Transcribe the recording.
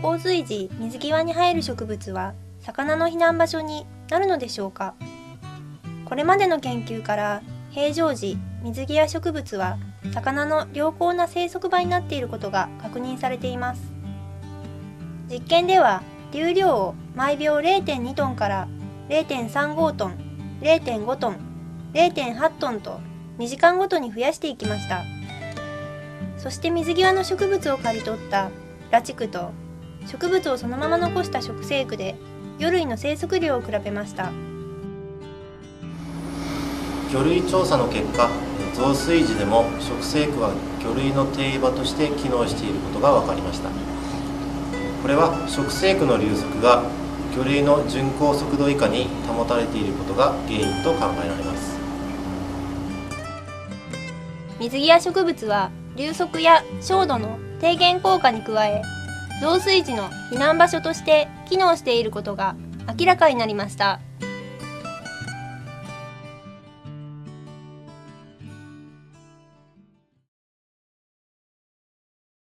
洪水時水際に生える植物は魚の避難場所になるのでしょうか？これまでの研究から平常時水際植物は魚の良好な生息場になっていることが確認されています。実験では流量を毎秒0.2トンから0.35トン0.5トン0.8トンと2時間ごとに増やしていきました。そして水際の植物を刈り取った。ラチクと植物をそのまま残した食生区で魚類の生息量を比べました。魚類調査の結果増水時でも食生区は魚類の定位場として機能していることが分かりました。これは食生区の流速が魚類の巡航速度以下に保たれていることが原因と考えられます。水際植物は流速や照度の低減効果に加え増水時の避難場所として機能していることが明らかになりました。